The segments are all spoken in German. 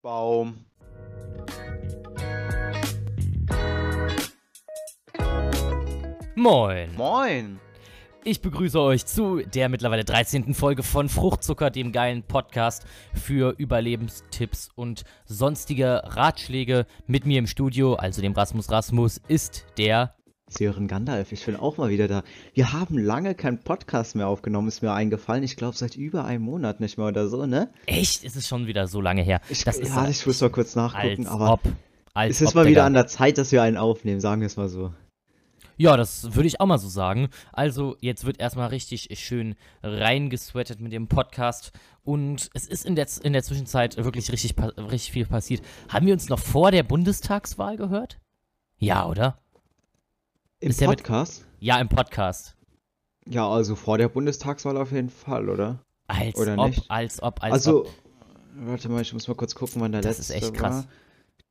Baum. Moin. Moin. Ich begrüße euch zu der mittlerweile 13. Folge von Fruchtzucker, dem geilen Podcast für Überlebenstipps und sonstige Ratschläge. Mit mir im Studio, also dem Rasmus Rasmus, ist der Sören Gandalf, ich bin auch mal wieder da. Wir haben lange keinen Podcast mehr aufgenommen, ist mir eingefallen. Ich glaube seit über einem Monat nicht mehr oder so, ne? Echt? Ist es schon wieder so lange her? Ich, das ist ja, ich muss mal kurz nachgucken, aber ob. Es ist mal wieder an der Zeit, dass wir einen aufnehmen, sagen wir es mal so. Ja, das würde ich auch mal so sagen. Also, jetzt wird erstmal richtig schön reingesweatet mit dem Podcast. Und es ist in der, in der Zwischenzeit wirklich richtig, richtig viel passiert. Haben wir uns noch vor der Bundestagswahl gehört? Ja, oder? Im Ist der mit- Podcast? Ja, im Podcast. Ja, also vor der Bundestagswahl auf jeden Fall, oder? Als Oder ob, nicht? als ob, als also, ob. warte mal, ich muss mal kurz gucken, wann der Das ist letzte echt krass. war.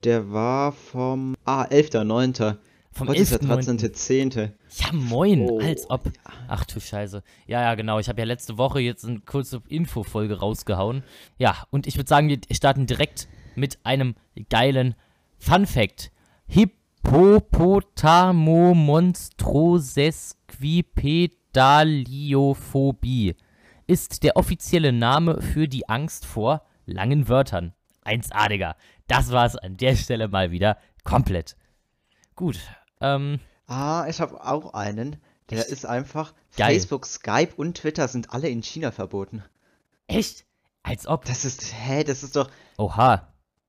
Der war vom, ah, 11.9. Vom Heute ist der 11.9.. 13.10. Ja, moin, Oh, als ob. Ach du Scheiße. Ja, ja, genau. Ich habe ja letzte Woche jetzt eine kurze Infofolge rausgehauen. Ja, und ich würde sagen, wir starten direkt mit einem geilen Fun Fact. Hippopotamomonstrosesquipedaliophobie ist der offizielle Name für die Angst vor langen Wörtern. 1A, Digga. Das war's an der Stelle mal wieder komplett. Gut, ähm, Ah, ich habe auch einen. Der Echt? ist einfach, Geil. Facebook, Skype und Twitter sind alle in China verboten. echt? Als ob. Das ist, hä, das ist doch, Oha.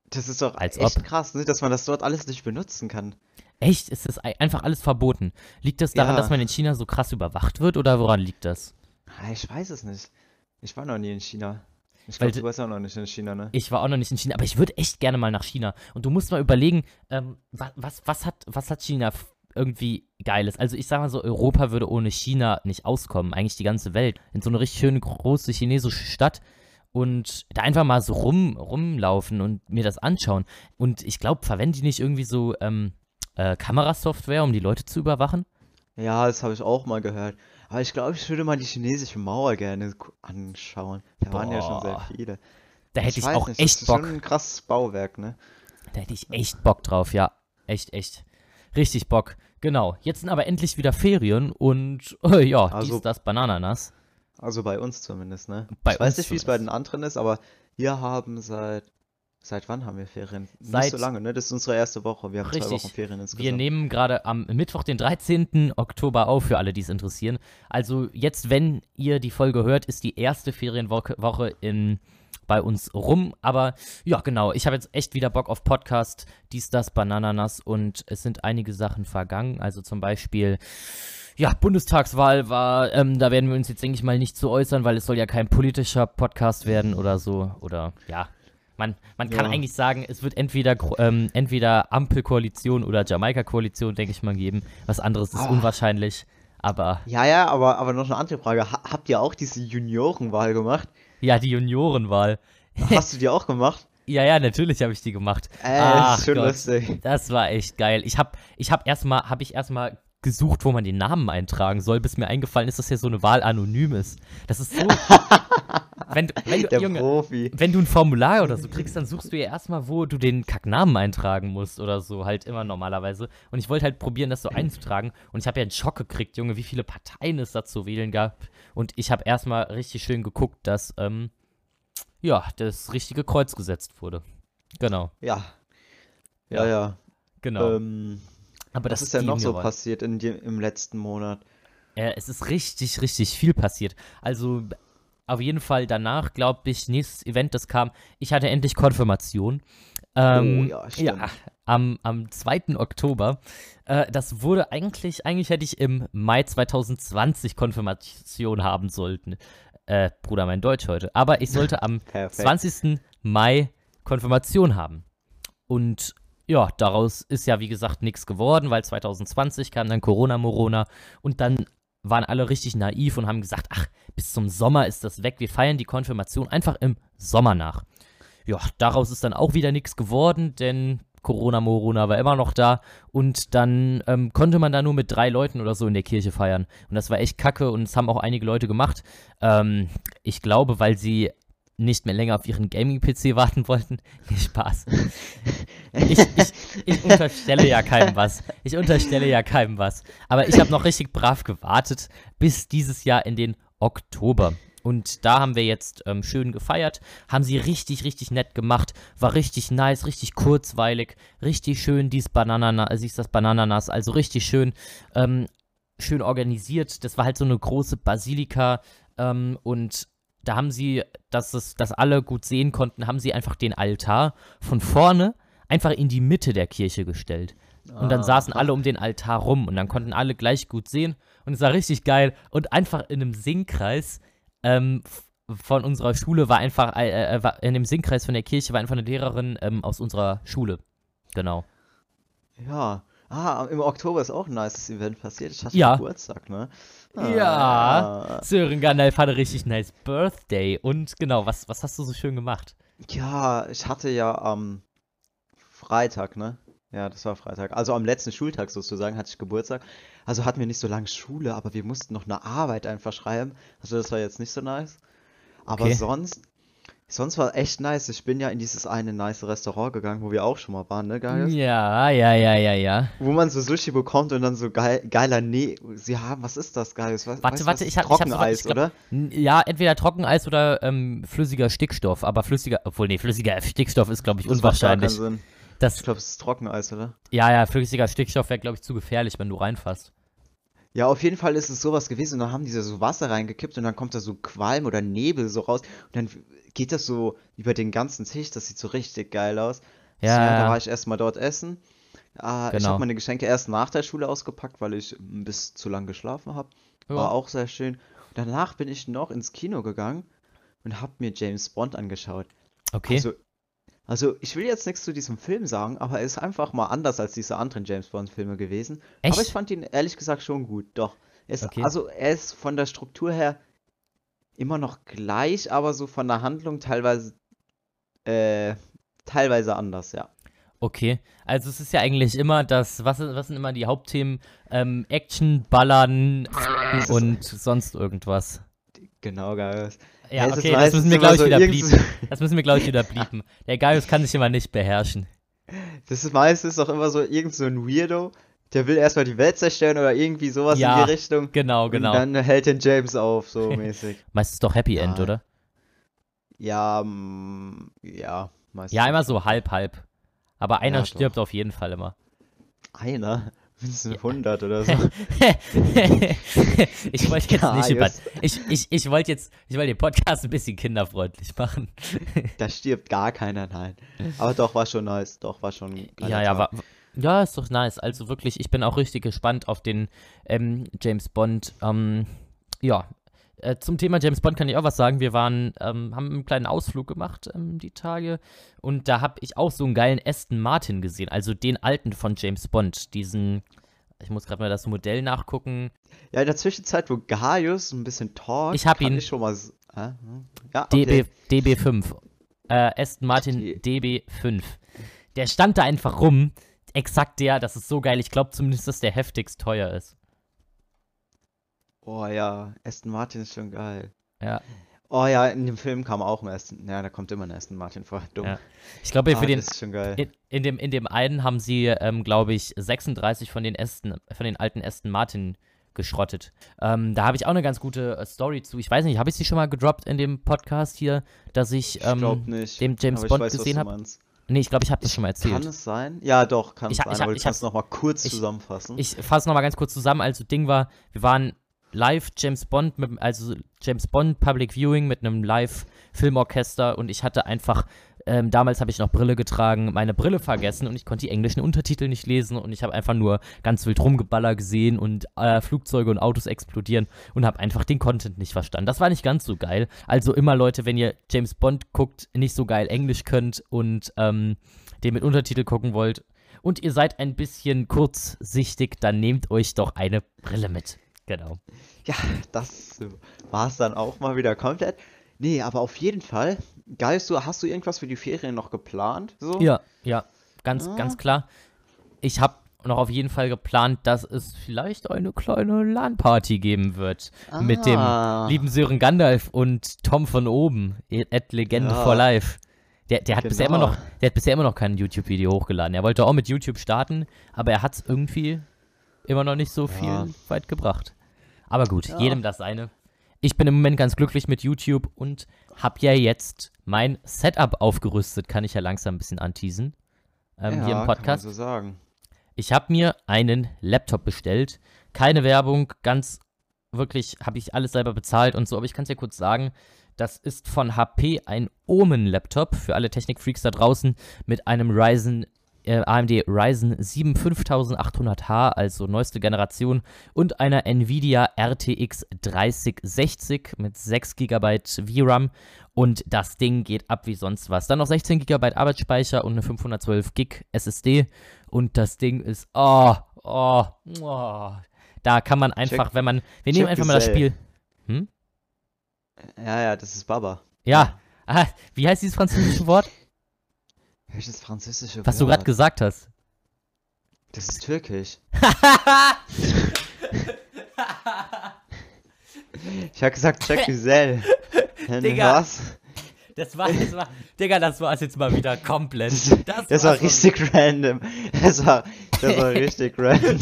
das ist doch Als echt ob. krass, ne, dass man das dort alles nicht benutzen kann. Echt? Ist das ei- einfach alles verboten? Liegt das daran, Ja. dass man in China so krass überwacht wird oder woran liegt das? Ah, Ich weiß es nicht. Ich war noch nie in China. Ich glaube, du- warst auch noch nicht in China, ne? Ich war auch noch nicht in China, aber ich würde echt gerne mal nach China. Und du musst mal überlegen, ähm, was, was, was, hat, was hat China irgendwie Geiles? Also ich sag mal so, Europa würde ohne China nicht auskommen, eigentlich die ganze Welt. In so eine richtig schöne, große chinesische Stadt und da einfach mal so rum, rumlaufen und mir das anschauen. Und ich glaube, verwenden die nicht irgendwie so ähm, äh, Kamerasoftware, um die Leute zu überwachen? Ja, das habe ich auch mal gehört. Aber ich glaube, ich würde mal die chinesische Mauer gerne anschauen. Da waren ja schon sehr Boah. viele. Da hätte ich, weiß auch nicht, echt das ist Bock. schon ein krasses Bauwerk, ne? Da hätte ich echt Bock drauf, ja. Echt, echt. Richtig Bock. Genau. Jetzt sind aber endlich wieder Ferien und äh, ja, Also- dies, das, Banananas. Also bei uns zumindest, ne? Bei ich weiß nicht, wie es bei den anderen ist, aber wir haben seit. Seit wann haben wir Ferien? Seit- Nicht so lange, ne? Das ist unsere erste Woche. Wir haben zwei Richtig. Wochen Ferien insgesamt. Wir nehmen gerade am Mittwoch, den 13. Oktober auf, für alle, die es interessieren. Also jetzt, wenn ihr die Folge hört, ist die erste Ferienwoche Woche in, bei uns rum. Aber ja, genau, ich habe jetzt echt wieder Bock auf Podcast, dies, das, Banananas und es sind einige Sachen vergangen. Also zum Beispiel, ja, Bundestagswahl war, ähm, da werden wir uns jetzt, denke ich mal, nicht zu äußern, weil es soll ja kein politischer Podcast werden oder so. Oder ja. Man, man kann Ja. eigentlich sagen, es wird entweder, ähm, entweder Ampelkoalition oder Jamaika-Koalition, denke ich mal, geben. Was anderes ist Ah. unwahrscheinlich. Aber Ja, ja, aber, aber noch eine andere Frage. Ha habt ihr auch diese Juniorenwahl gemacht? ja, die Juniorenwahl. Hast du die auch gemacht? Ja, ja, natürlich habe ich die gemacht. Äh, Ach ist schon Gott. lustig. Das war echt geil. Ich habe ich hab erstmal hab ich erstmal gesucht, wo man den Namen eintragen soll, bis mir eingefallen ist, dass ja so eine Wahl anonym ist. Das ist so. wenn, du- wenn, du, Der Junge, Profi. wenn du ein Formular oder so kriegst, dann suchst du ja erstmal, wo du den Kacknamen eintragen musst oder so, halt immer normalerweise. Und ich wollte halt probieren, das so einzutragen. Und ich habe ja einen Schock gekriegt, Junge, wie viele Parteien es da zu wählen gab. Und ich habe erstmal richtig schön geguckt, dass, ähm, ja, das richtige Kreuz gesetzt wurde. Genau, Ja. Ja, Ja, ja. genau. Ähm, Aber was das ist die noch so Juniorwahl. passiert in dem, im letzten Monat? Äh, es ist richtig, richtig viel passiert. Also auf jeden Fall danach, glaube ich, nächstes Event, das kam, ich hatte endlich Konfirmation. Ähm, Oh, ja, stimmt. ja, am, am 2. Oktober. Äh, das wurde eigentlich, eigentlich hätte ich im Mai 2020 Konfirmation haben sollten. Äh, Bruder, mein Deutsch heute. Aber ich sollte am Perfekt. 20. Mai Konfirmation haben. Und ja, daraus ist ja wie gesagt nichts geworden, weil 2020 kam dann Corona-Morona und dann waren alle richtig naiv und haben gesagt, ach, bis zum Sommer ist das weg, wir feiern die Konfirmation einfach im Sommer nach. Ja, daraus ist dann auch wieder nichts geworden, denn Corona-Morona war immer noch da und dann ähm, konnte man da nur mit drei Leuten oder so in der Kirche feiern. Und das war echt kacke und es haben auch einige Leute gemacht. Ähm, ich glaube, weil sie nicht mehr länger auf ihren Gaming-PC warten wollten. Nee, Spaß. Ich, ich, ich unterstelle ja keinem was. Ich unterstelle ja keinem was. Aber ich habe noch richtig brav gewartet bis dieses Jahr in den Oktober. Und da haben wir jetzt ähm, schön gefeiert, haben sie richtig, richtig nett gemacht, war richtig nice, richtig kurzweilig, richtig schön dies Banananas, also das Banananas, also richtig schön, ähm, schön organisiert. Das war halt so eine große Basilika ähm, und da haben sie, dass es, dass alle gut sehen konnten, haben sie einfach den Altar von vorne einfach in die Mitte der Kirche gestellt. Und dann Ah, saßen alle um den Altar rum und dann konnten alle gleich gut sehen. Und es war richtig geil. Und einfach in einem Singkreis ähm, von unserer Schule war einfach, äh, äh, war, in dem Singkreis von der Kirche war einfach eine Lehrerin ähm, aus unserer Schule. Genau. Ja. Ah, im Oktober ist auch ein nice Event passiert. Ich hatte Ja. Geburtstag, ne? Ja. Sören Gandalf hatte richtig nice Birthday. Und genau, was, was hast du so schön gemacht? Ja, ich hatte ja am Freitag, ne? Ja, das war Freitag. Also am letzten Schultag sozusagen hatte ich Geburtstag. Also hatten wir nicht so lange Schule, aber wir mussten noch eine Arbeit einfach schreiben. Also das war jetzt nicht so nice. Aber Okay. sonst, sonst war echt nice. Ich bin ja in dieses eine nice Restaurant gegangen, wo wir auch schon mal waren, ne, Gaius? Ja, ja, ja, ja, ja. Wo man so Sushi bekommt und dann so geil, geiler Nee. Sie haben, was ist das? Was, Warte, weißt warte, ich hab- ich hab so- Trockeneis, ich glaub- oder? Ja, entweder Trockeneis oder ähm, flüssiger Stickstoff. Aber flüssiger, obwohl, nee, flüssiger Stickstoff ist, glaube ich, Das macht gar keinen unwahrscheinlich. Sinn. Das, Ich glaube, es ist Trockeneis, oder? ja, ja, flüssiger Stickstoff wäre, glaube ich, zu gefährlich, wenn du reinfasst. Ja, auf jeden Fall ist es sowas gewesen und dann haben die da so Wasser reingekippt und dann kommt da so Qualm oder Nebel so raus und dann geht das so über den ganzen Tisch, das sieht so richtig geil aus. Ja, Deswegen, ja. da war ich erstmal dort essen. Ah, Ich Genau. habe meine Geschenke erst nach der Schule ausgepackt, weil ich ein bisschen zu lang geschlafen habe. War auch sehr schön. Und danach bin ich noch ins Kino gegangen und habe mir James Bond angeschaut. Okay. Also, also ich will jetzt nichts zu diesem Film sagen, aber er ist einfach mal anders als diese anderen James Bond-Filme gewesen. Echt? Aber ich fand ihn ehrlich gesagt schon gut, doch. Er ist, Okay. Also er ist von der Struktur her immer noch gleich, aber so von der Handlung teilweise äh, teilweise anders, ja. Okay, also es ist ja eigentlich immer das, was, was sind immer die Hauptthemen? Ähm, Action, Ballern und sonst irgendwas. Genau, geil. Ja, es okay, das müssen wir, immer glaube ich, so wieder bliepen. Das müssen wir, glaube ich, wieder bliepen. Der Gaius kann sich immer nicht beherrschen. Das ist meistens auch immer so irgend so ein Weirdo, der will erstmal die Welt zerstören oder irgendwie sowas Ja, in die Richtung. Genau, genau. Und dann hält den James auf, so mäßig. Meistens doch Happy End, Ja. oder? Ja, mm, ja, meistens. Ja, immer so halb, halb. Aber einer Ja, stirbt auf jeden Fall immer. Einer? Mindestens 100 oder so. ich wollte jetzt nicht über. Ich, ich, ich wollte jetzt, ich wollte den Podcast ein bisschen kinderfreundlich machen. Da stirbt gar keiner, nein. Aber doch, war schon nice. Doch, war schon. Ja, ja, war, ja, ist doch nice. Also wirklich, ich bin auch richtig gespannt auf den ähm, James Bond. Ähm, ja, äh, zum Thema James Bond kann ich auch was sagen. Wir waren, ähm, haben einen kleinen Ausflug gemacht ähm, die Tage und da habe ich auch so einen geilen Aston Martin gesehen, also den alten von James Bond, diesen. Ich muss gerade mal das Modell nachgucken. Ja, in der Zwischenzeit, wo Gaius ein bisschen talkt, Ich hab kann ihn. ich schon mal. Hm? Ja, okay. DB, DB5. Äh, Aston Martin Die- DB5. Der stand da einfach rum. Exakt der, das ist so geil. Ich glaube zumindest, dass der heftigst teuer ist. Oh ja, Aston Martin ist schon geil. Ja. Oh ja, in dem Film kam auch ein Aston. Ja, da kommt immer ein Aston Martin vor. Dumm. Ja. Ich glaube, Ah, für den, das ist schon geil. in, in, dem, in dem einen haben sie, ähm, glaube ich, 36 von den, Aston, von den alten Aston Martin geschrottet. Ähm, da habe ich auch eine ganz gute äh, Story zu. Ich weiß nicht, habe ich sie schon mal gedroppt in dem Podcast hier, dass ich, Ich ähm, nicht. den James ich Bond weiß, gesehen du habe? Nee, ich glaube, ich habe das schon mal erzählt. Kann es sein? Ja, doch, kann Ich es ich sein, hab- aber du ich kannst hab's- noch mal kurz ich- zusammenfassen. Ich fasse nochmal ganz kurz zusammen. Also, Ding war, wir waren live James Bond, mit, also James Bond Public Viewing mit einem Live-Filmorchester und ich hatte einfach, ähm, damals habe ich noch Brille getragen, meine Brille vergessen und ich konnte die englischen Untertitel nicht lesen und ich habe einfach nur ganz wild rumgeballer gesehen und äh, Flugzeuge und Autos explodieren und habe einfach den Content nicht verstanden. Das war nicht ganz so geil. Also immer Leute, wenn ihr James Bond guckt, nicht so geil Englisch könnt und ähm, den mit Untertitel gucken wollt, und ihr seid ein bisschen kurzsichtig, dann nehmt euch doch eine Brille mit. Genau. Ja, das war es dann auch mal wieder komplett. Nee, aber auf jeden Fall. Gaius, du, hast du irgendwas für die Ferien noch geplant? So? Ja, ja, ganz, Ah. ganz klar. Ich habe noch auf jeden Fall geplant, dass es vielleicht eine kleine LAN-Party geben wird. Mit dem Ah, lieben Sören Gandalf und Tom von oben, at Legende Ja. for Life. Der, der, hat bisher immer Genau. noch, der hat bisher immer noch kein YouTube-Video hochgeladen. Er wollte auch mit YouTube starten, aber er hat es irgendwie immer noch nicht so viel Ja. weit gebracht. Aber gut, Ja. jedem das seine. Ich bin im Moment ganz glücklich mit YouTube und habe ja jetzt mein Setup aufgerüstet, kann ich ja langsam ein bisschen anteasen. Ähm, ja, hier im Podcast. Kann man so sagen. Ich habe mir einen Laptop bestellt. Keine Werbung, ganz wirklich habe ich alles selber bezahlt und so, aber ich kann es dir kurz sagen, das ist von HP ein Omen-Laptop für alle Technikfreaks da draußen mit einem Ryzen, äh, AMD Ryzen 7 5800H, also neueste Generation, und einer Nvidia RTX 3060 mit 6 GB VRAM und das Ding geht ab wie sonst was. Dann noch 16 GB Arbeitsspeicher und eine 512 GB SSD und das Ding ist, oh, oh, oh. Da kann man einfach, Check- wenn man, wir nehmen einfach mal das. Spiel. Hm? Ja, ja, das ist Baba. Ja. Ah, wie heißt dieses französische Wort? Welches französische Was du Wort? gerade gesagt hast. Das ist türkisch. Ich hab gesagt Jack Güzel. Digga. Was? Das war, das war, Digga, das war es jetzt mal wieder komplett. Das, das war war's mal richtig random. Das war, das war richtig random.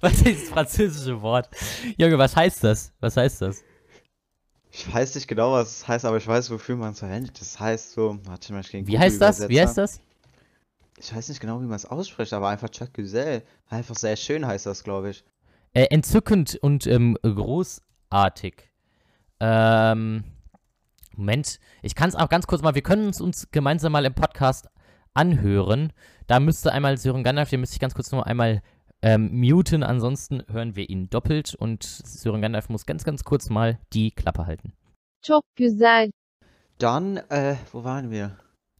Was ist dieses französische Wort? Junge, was heißt das? Was heißt das? Ich weiß nicht genau, was es heißt, aber ich weiß, wofür man es verwendet. Das heißt so, warte mal, ich geh in Wie heißt das? Wie heißt das? Ich weiß nicht genau, wie man es ausspricht, aber einfach Chuck Güzel. Einfach sehr schön heißt das, glaube ich. Äh, entzückend und ähm, großartig. Ähm, Moment, ich kann es auch ganz kurz mal, wir können es uns gemeinsam mal im Podcast anhören. Da müsste einmal Sören Gandalf, den müsste ich ganz kurz nur einmal ähm, muten, ansonsten hören wir ihn doppelt und Sören Gandalf muss ganz, ganz kurz mal die Klappe halten. Çok güzel. Dann, äh, wo waren wir?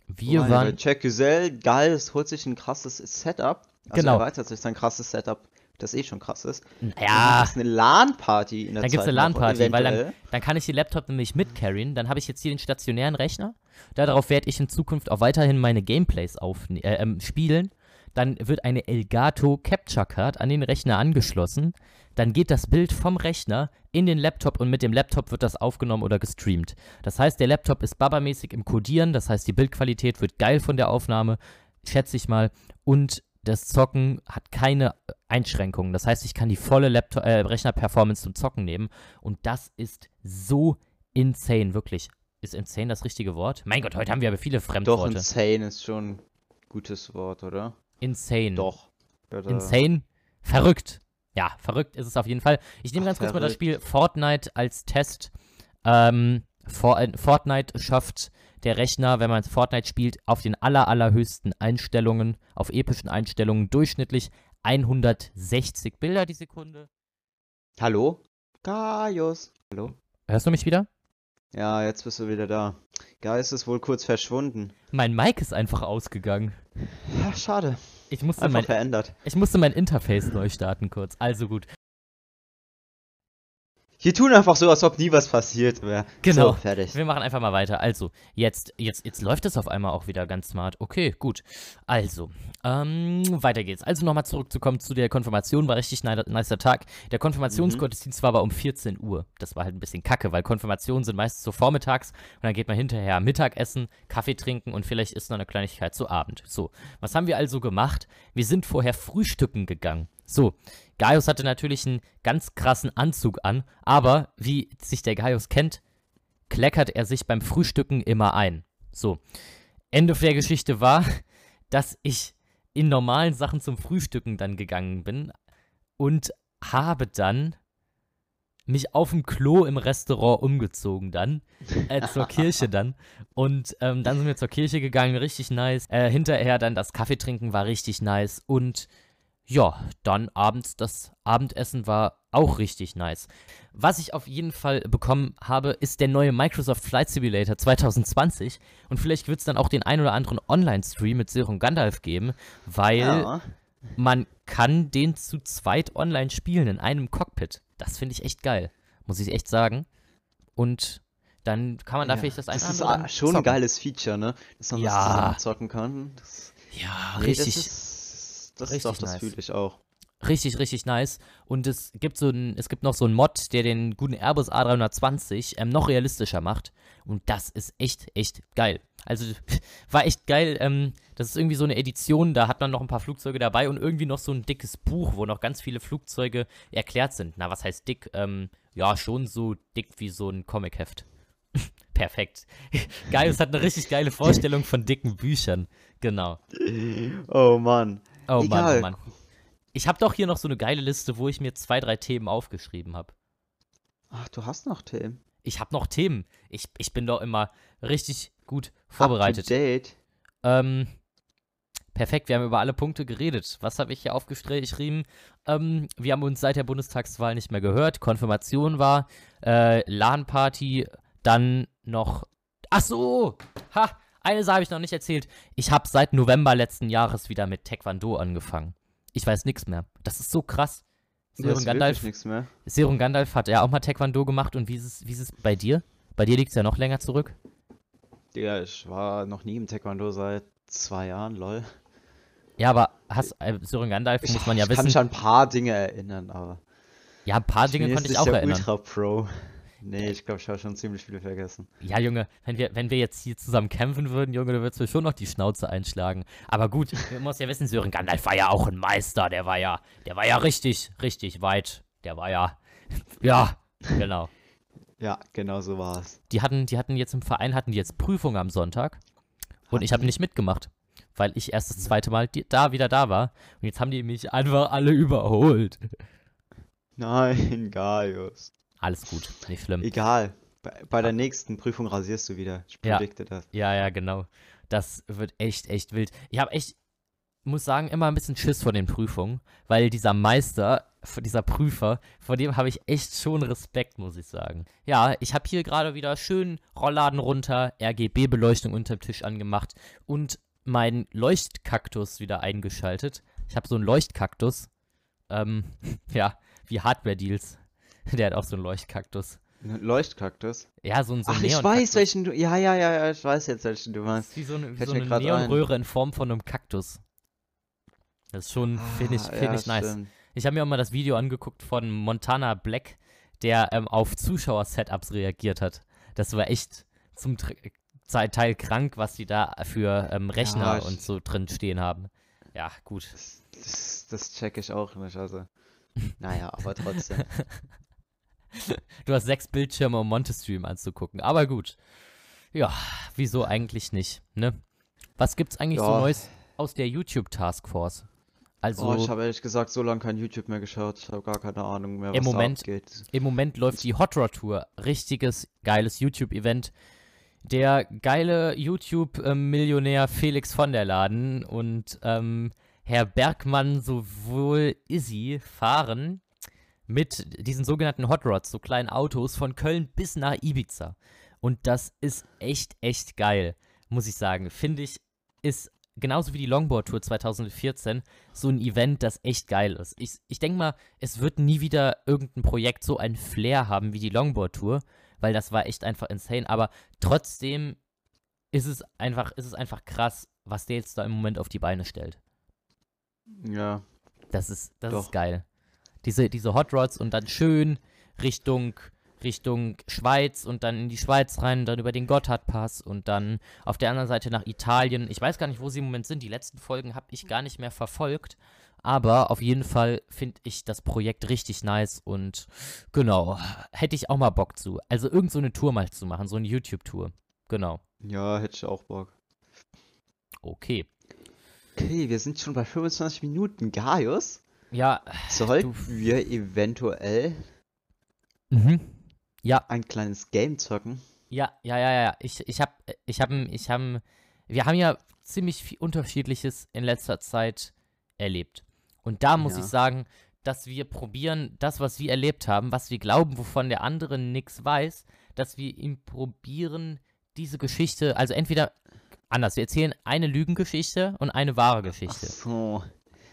Wo Wir Bei waren, Jack Güzel, geil, es holt sich ein krasses Setup. Also Genau. erweitert sich sein krasses Setup, das eh schon krass ist. ja, Das ist eine LAN-Party in der Dann gibt's zweiten eine LAN-Party, weil dann-. Dann kann ich die Laptop nämlich mitcarryen. Dann habe ich jetzt hier den stationären Rechner. Darauf werde ich in Zukunft auch weiterhin meine Gameplays aufne- äh, ähm, spielen. Dann wird eine Elgato Capture Card an den Rechner angeschlossen. Dann geht das Bild vom Rechner in den Laptop und mit dem Laptop wird das aufgenommen oder gestreamt. Das heißt, der Laptop ist babamäßig im Codieren. Das heißt, die Bildqualität wird geil von der Aufnahme, schätze ich mal. Und das Zocken hat keine Einschränkungen. Das heißt, ich kann die volle äh, Rechner-Performance zum Zocken nehmen. Und das ist so insane, wirklich. Ist insane das richtige Wort? Mein Gott, heute haben wir aber viele Doch, Fremdworte. insane ist schon ein gutes Wort, oder? Insane. Doch. Oder- Insane. Verrückt. Ja, verrückt ist es auf jeden Fall. Ich nehme Ach, ganz kurz mal das. Spiel Fortnite als Test. Ähm, For äh, Fortnite schafft der Rechner, wenn man Fortnite spielt, auf den aller, allerhöchsten Einstellungen, auf epischen Einstellungen, durchschnittlich 160 Bilder die Sekunde. Hallo? Gaius. Hallo? Hörst du mich wieder? Ja, jetzt bist du wieder da. Geist ist wohl kurz verschwunden. Mein Mic ist einfach ausgegangen. Ja, schade. Ich musste, Einfach mein, verändert. ich musste mein Interface neu starten kurz. Also gut. Hier tun einfach so, als ob nie was passiert wäre. Genau. So, fertig. Wir machen einfach mal weiter. Also, jetzt, jetzt, jetzt läuft es auf einmal auch wieder ganz smart. Okay, gut. Also, ähm, weiter geht's. Also nochmal zurückzukommen zu der Konfirmation. War richtig ni- nicer Tag. Der Konfirmationsgottesdienst war aber um 14 Uhr. Das war halt ein bisschen kacke, weil Konfirmationen sind meistens so vormittags und dann geht man hinterher Mittagessen, Kaffee trinken und vielleicht ist noch eine Kleinigkeit zu Abend. So, was haben wir also gemacht? Wir sind vorher frühstücken gegangen. So, Gaius hatte natürlich einen ganz krassen Anzug an, aber wie sich der Gaius kennt, kleckert er sich beim Frühstücken immer ein. So. Ende der Geschichte war, dass ich in normalen Sachen zum Frühstücken dann gegangen bin und habe dann mich auf dem Klo im Restaurant umgezogen dann, äh, zur Kirche dann. Und ähm, dann sind wir zur Kirche gegangen, richtig nice. Äh, hinterher dann das Kaffee trinken war richtig nice. Und ja, dann abends das Abendessen war auch richtig nice. Was ich auf jeden Fall bekommen habe, ist der neue Microsoft Flight Simulator 2020. Und vielleicht wird es dann auch den ein oder anderen Online-Stream mit Serum Gandalf geben, weil Ja. man kann den zu zweit online spielen in einem Cockpit. Das finde ich echt geil, muss ich echt sagen. Und dann kann man da Ja, vielleicht das eine das ist schon ein geiles Feature, ne? Dass man Ja. das zusammen zocken kann. Das, Ja, nee, richtig. Das ist, das ist richtig doch, das nice. fühle ich auch. Richtig, richtig nice. Und es gibt so ein, es gibt noch so einen Mod, der den guten Airbus A320 ähm, noch realistischer macht. Und das ist echt, echt geil. Also war echt geil. Ähm, das ist irgendwie so eine Edition, da hat man noch ein paar Flugzeuge dabei und irgendwie noch so ein dickes Buch, wo noch ganz viele Flugzeuge erklärt sind. Na, was heißt dick? Ähm, ja, schon so dick wie so ein Comicheft. Perfekt. Gaius hat eine richtig geile Vorstellung von dicken Büchern. Genau. Oh Mann. Oh Mann, Egal. oh Mann. Ich habe doch hier noch so eine geile Liste, wo ich mir zwei, drei Themen aufgeschrieben habe. Ach, du hast noch Themen. Ich habe noch Themen. Ich, ich bin doch immer richtig gut vorbereitet. Up to date. Ähm, perfekt, wir haben über alle Punkte geredet. Was habe ich hier aufgeschrieben? Ähm, wir haben uns seit der Bundestagswahl nicht mehr gehört. Konfirmation war, äh, LAN-Party, dann noch. Ach so! Ha! Eine Sache habe ich noch nicht erzählt. Ich habe seit November letzten Jahres wieder mit Taekwondo angefangen. Ich weiß nichts mehr. Das ist so krass. Serum Gandalf. Serum Gandalf hat ja auch mal Taekwondo gemacht und wie ist es, wie ist es bei dir? Bei dir liegt es ja noch länger zurück. Digga, ich war noch nie im Taekwondo seit zwei Jahren, lol. Ja, aber hast, äh, Sören Gandalf Ich, muss man ja ich wissen. kann mich an ein paar Dinge erinnern, aber ja, ein paar ich Dinge konnte ich auch erinnern. Ultra Pro. Nee, ich glaube, ich habe schon ziemlich viele vergessen. Ja, Junge, wenn wir, wenn wir jetzt hier zusammen kämpfen würden, Junge, du würdest mir schon noch die Schnauze einschlagen. Aber gut, du musst ja wissen, Sören Gandalf war ja auch ein Meister. Der war ja, der war ja richtig, richtig weit. Der war ja, ja, genau. Ja, genau so war es. Die hatten, die hatten jetzt im Verein, hatten die jetzt Prüfung am Sonntag. Und ich habe nicht mitgemacht, weil ich erst das zweite Mal die, da wieder da war. Und jetzt haben die mich einfach alle überholt. Nein, Gaius. Alles gut, nicht schlimm. Egal. Bei, bei der nächsten Prüfung rasierst du wieder. Ich Ja. predikte das. Ja, ja, genau. Das wird echt, echt wild. Ich habe echt, muss sagen, immer ein bisschen Schiss vor den Prüfungen, weil dieser Meister, dieser Prüfer, vor dem habe ich echt schon Respekt, muss ich sagen. Ja, ich habe hier gerade wieder schön Rollladen runter, RGB-Beleuchtung unterm Tisch angemacht und meinen Leuchtkaktus wieder eingeschaltet. Ich habe so einen Leuchtkaktus. Ähm, ja, wie Hardware-Deals. Der hat auch so einen Leuchtkaktus. Ein Leuchtkaktus. Ja, so ein so Ach, ich weiß, welchen du. Ja, ja, ja, ja, ich weiß jetzt, welchen du meinst. Das ist wie so eine, wie so eine grad ein. Neonröhre in Form von einem Kaktus. Das ist schon, finde ich, Ah, find ja, ich nice. stimmt. Ich habe mir auch mal das Video angeguckt von Montana Black, der ähm, auf Zuschauer-Setups reagiert hat. Das war echt zum Tr Teil krank, was die da für ähm, Rechner ich- und so drin stehen haben. Ja, gut. Das, das, das check ich auch nicht, also. Naja, aber trotzdem. Du hast sechs Bildschirme, um Montestream anzugucken. Aber gut. Ja, wieso eigentlich nicht, ne? Was gibt's eigentlich so Ja. Neues aus der YouTube-Taskforce? Also. Oh, ich habe ehrlich gesagt so lange kein YouTube mehr geschaut. Ich habe gar keine Ahnung mehr, was Im da Moment- abgeht. Im Moment läuft die Hot Rod Tour. Richtiges, geiles YouTube-Event. Der geile YouTube-Millionär Felix von der Laden und ähm, Herr Bergmann sowohl Izzy fahren mit diesen sogenannten Hot Rods, so kleinen Autos, von Köln bis nach Ibiza. Und das ist echt, echt geil, muss ich sagen. Finde ich, ist genauso wie die Longboard Tour 2014 so ein Event, das echt geil ist. Ich, ich denke mal, es wird nie wieder irgendein Projekt so ein Flair haben wie die Longboard Tour, weil das war echt einfach insane. Aber trotzdem ist es einfach, ist es einfach krass, was der jetzt da im Moment auf die Beine stellt. Ja, Das ist, das Doch. ist geil. Diese, diese Hot Rods und dann schön Richtung, Richtung Schweiz und dann in die Schweiz rein, dann über den Gotthardpass und dann auf der anderen Seite nach Italien. Ich weiß gar nicht, wo sie im Moment sind. Die letzten Folgen habe ich gar nicht mehr verfolgt. Aber auf jeden Fall finde ich das Projekt richtig nice und genau, hätte ich auch mal Bock zu. Also irgend so eine Tour mal zu machen, so eine YouTube-Tour. Genau. ja, hätte ich auch Bock. Okay. Okay, wir sind schon bei 25 Minuten. Gaius? Ja, Sollten du- wir eventuell mhm. Ja, ein kleines Game zocken? Ja, ja, ja, ja. Ich, ich hab, ich hab, ich hab, wir haben ja ziemlich viel Unterschiedliches in letzter Zeit erlebt. Und da muss Ja. ich sagen, dass wir probieren, das, was wir erlebt haben, was wir glauben, wovon der andere nichts weiß, dass wir ihm probieren, diese Geschichte, also entweder anders, wir erzählen eine Lügengeschichte und eine wahre Ach Geschichte. so.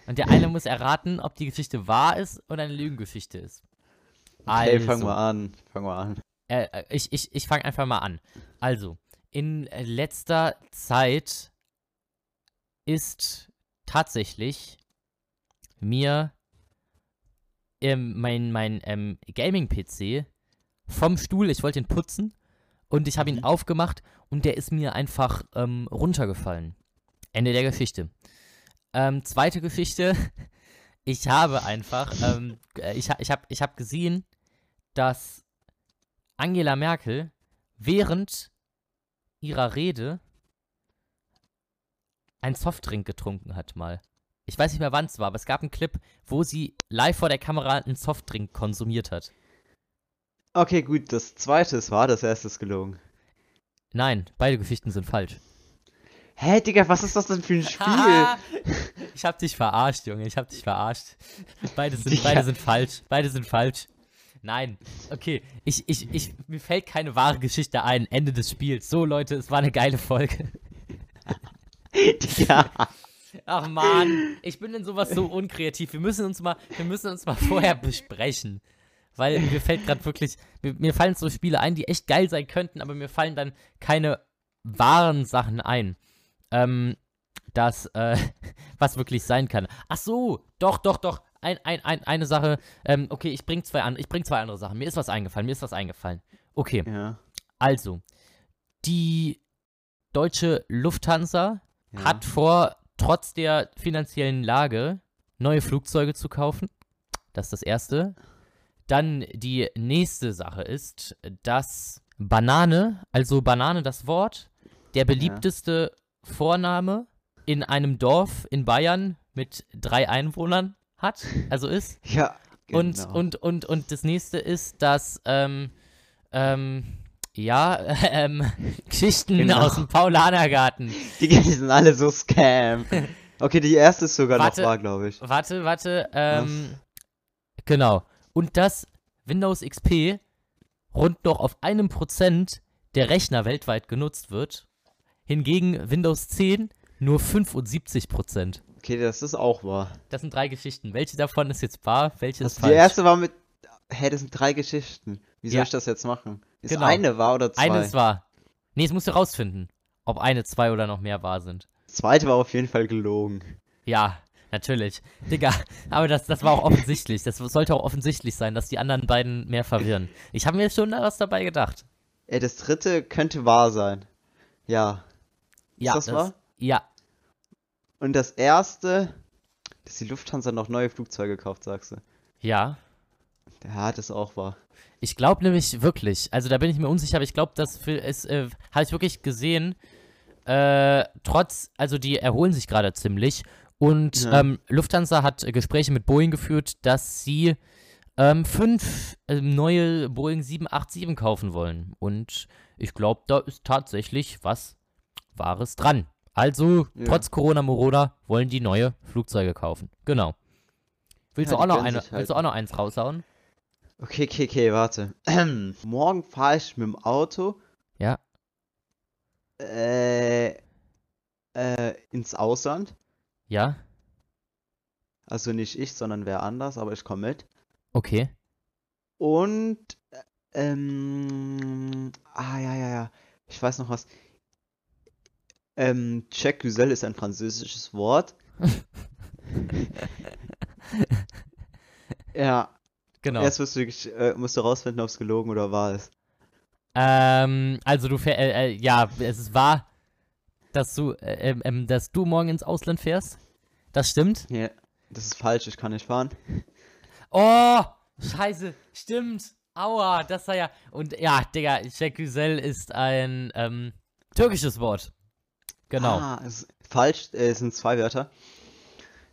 Und der eine muss erraten, ob die Geschichte wahr ist oder eine Lügengeschichte ist. Okay, also, fangen wir an. Fangen wir an. Äh, äh, ich ich, ich fange einfach mal an. Also, in letzter Zeit ist tatsächlich mir ähm, mein, mein ähm, Gaming-PC vom Stuhl, ich wollte ihn putzen und ich habe ihn Mhm. aufgemacht und der ist mir einfach ähm, runtergefallen. Ende der Geschichte. Ähm, zweite Geschichte. Ich habe einfach, ähm, äh, ich, ich habe ich hab gesehen, dass Angela Merkel während ihrer Rede einen Softdrink getrunken hat mal. Ich weiß nicht mehr, wann es war, aber es gab einen Clip, wo sie live vor der Kamera einen Softdrink konsumiert hat. Okay, gut, das zweite ist wahr, das erste ist gelogen. Nein, beide Geschichten sind falsch. Hä, Digga, was ist das denn für ein Spiel? Haha. ich hab dich verarscht, Junge. Ich hab dich verarscht. Beide sind, Digga. beide sind falsch. Beide sind falsch. Nein. Okay. Ich, ich, ich, mir fällt keine wahre Geschichte ein. Ende des Spiels. So, Leute, es war eine geile Folge. Digga. Ach man, ich bin in sowas so unkreativ. Wir müssen uns mal, wir müssen uns mal vorher besprechen. Weil mir fällt gerade wirklich, mir, mir fallen so Spiele ein, die echt geil sein könnten, aber mir fallen dann keine wahren Sachen ein. Ähm, das, äh, was wirklich sein kann. Ach so, doch, doch, doch. Ein, ein, ein, eine Sache. Ähm, okay, ich bring zwei an, ich bring zwei andere Sachen. Mir ist was eingefallen, mir ist was eingefallen. Okay. Ja. Also, die deutsche Lufthansa ja. hat vor, trotz der finanziellen Lage neue Flugzeuge zu kaufen. Das ist das Erste. Dann die nächste Sache ist, dass Banane, also Banane das Wort, der beliebteste Vorname in einem Dorf in Bayern mit drei Einwohnern hat, also ist. Ja. Und, genau. und, und, und das nächste ist, dass, ähm, ähm, ja, ähm, Geschichten Genau. aus dem Paulanergarten. Digga, die sind alle so Scam. Okay, die erste ist sogar Warte. noch wahr, glaube ich. Warte, warte, ähm, genau. Und dass Windows XP rund noch auf einem Prozent der Rechner weltweit genutzt wird, hingegen Windows 10 nur 75 Prozent. Okay, das ist auch wahr. Das sind drei Geschichten. Welche davon ist jetzt wahr, welche ist Also falsch? die erste war mit. Hä, das sind drei Geschichten. Wie soll Ja. ich das jetzt machen? Ist Genau. eine wahr oder zwei? Eine ist wahr. Nee, es musst du rausfinden, ob eine, zwei oder noch mehr wahr sind. Das zweite war auf jeden Fall gelogen. Ja, natürlich. Digga, aber das, das war auch offensichtlich. Das sollte auch offensichtlich sein, dass die anderen beiden mehr verwirren. Ich habe mir schon was dabei gedacht. Ey, das dritte könnte wahr sein. Ja. Ja, das wahr? Ja, Und das erste, dass die Lufthansa noch neue Flugzeuge kauft, sagst du. ja. Ja, das ist auch wahr. Ich glaube nämlich wirklich, also da bin ich mir unsicher, aber ich glaube, das es äh, habe ich wirklich gesehen. Äh, trotz, also die erholen sich gerade ziemlich. Und Ja. ähm, Lufthansa hat äh, Gespräche mit Boeing geführt, dass sie ähm, fünf ähm, neue Boeing 787 kaufen wollen. Und ich glaube, da ist tatsächlich was Wahres dran. Also, Ja. trotz Corona-Morona wollen die neue Flugzeuge kaufen. Genau. Willst, Ja, du auch noch eine, halt. willst du auch noch eins raushauen? Okay, okay, okay, warte. Morgen fahre ich mit dem Auto Ja. äh, äh, ins Ausland. Ja? Also nicht ich, sondern wer anders, aber ich komme mit. Okay. Und, äh, ähm, ah, ja, ja, ja. Ich weiß noch was. Ähm, Check Güzel ist ein französisches Wort. Ja, Genau. erst musst du, äh, musst du rausfinden, ob es gelogen oder wahr ist. Ähm, also du fähr, äh, äh, ja, es ist wahr, dass du, äh, ähm, ähm, dass du morgen ins Ausland fährst. Das stimmt. Ja, das ist falsch, ich kann nicht fahren. Oh, scheiße, stimmt. Aua, das war ja. Und ja, Digga, Jack Güzel ist ein ähm, türkisches Wort. Genau. Ah, es ist falsch, äh, es sind zwei Wörter.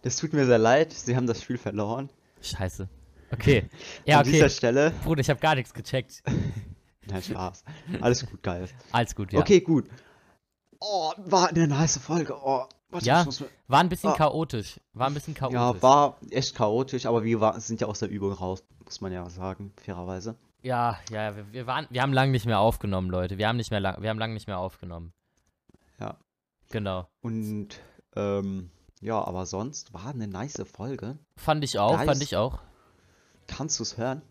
Das tut mir sehr leid, sie haben das Spiel verloren. Scheiße. Okay. Ja, An dieser okay. Stelle. Bruder, ich habe gar nichts gecheckt. Nein, Spaß. Alles gut, geil. Alles gut, ja. Okay, gut. Oh, war eine nice Folge. Oh, warte, Ja, mir- War ein bisschen Ah. chaotisch. War ein bisschen chaotisch. Ja, war echt chaotisch, aber wir war, sind ja aus der Übung raus, muss man ja sagen, fairerweise. Ja, ja, wir, wir, waren, wir haben lange nicht mehr aufgenommen, Leute. Wir haben nicht mehr lang, wir haben lange nicht mehr aufgenommen. Genau. Und, ähm, ja, aber sonst war eine nice Folge. Fand ich auch, fand Nice. ich auch. Kannst du es hören?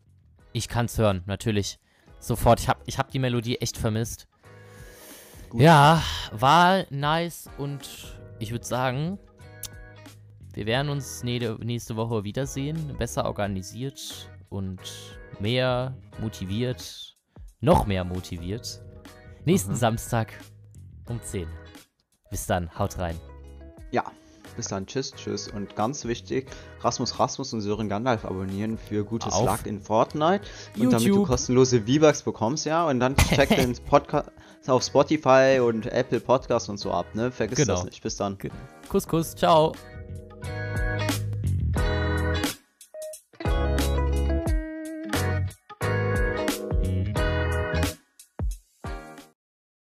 Ich kann's hören, natürlich. Sofort. Ich hab, ich hab die Melodie echt vermisst. Gut. Ja, war nice und ich würde sagen, wir werden uns nächste Woche wiedersehen. Besser organisiert und mehr motiviert. Noch mehr motiviert. Nächsten Mhm. Samstag um 10. Bis dann, haut rein. Ja, bis dann. Tschüss, tschüss. Und ganz wichtig, Rasmus Rasmus und Sören Gandalf abonnieren für gutes Auf Luck in Fortnite. Und damit du YouTube. kostenlose V-Bucks bekommst, ja. Und dann check den Podcast auf Spotify und Apple Podcasts und so ab, ne? Vergiss Genau. das nicht. Bis dann. Kuss, Kuss, ciao.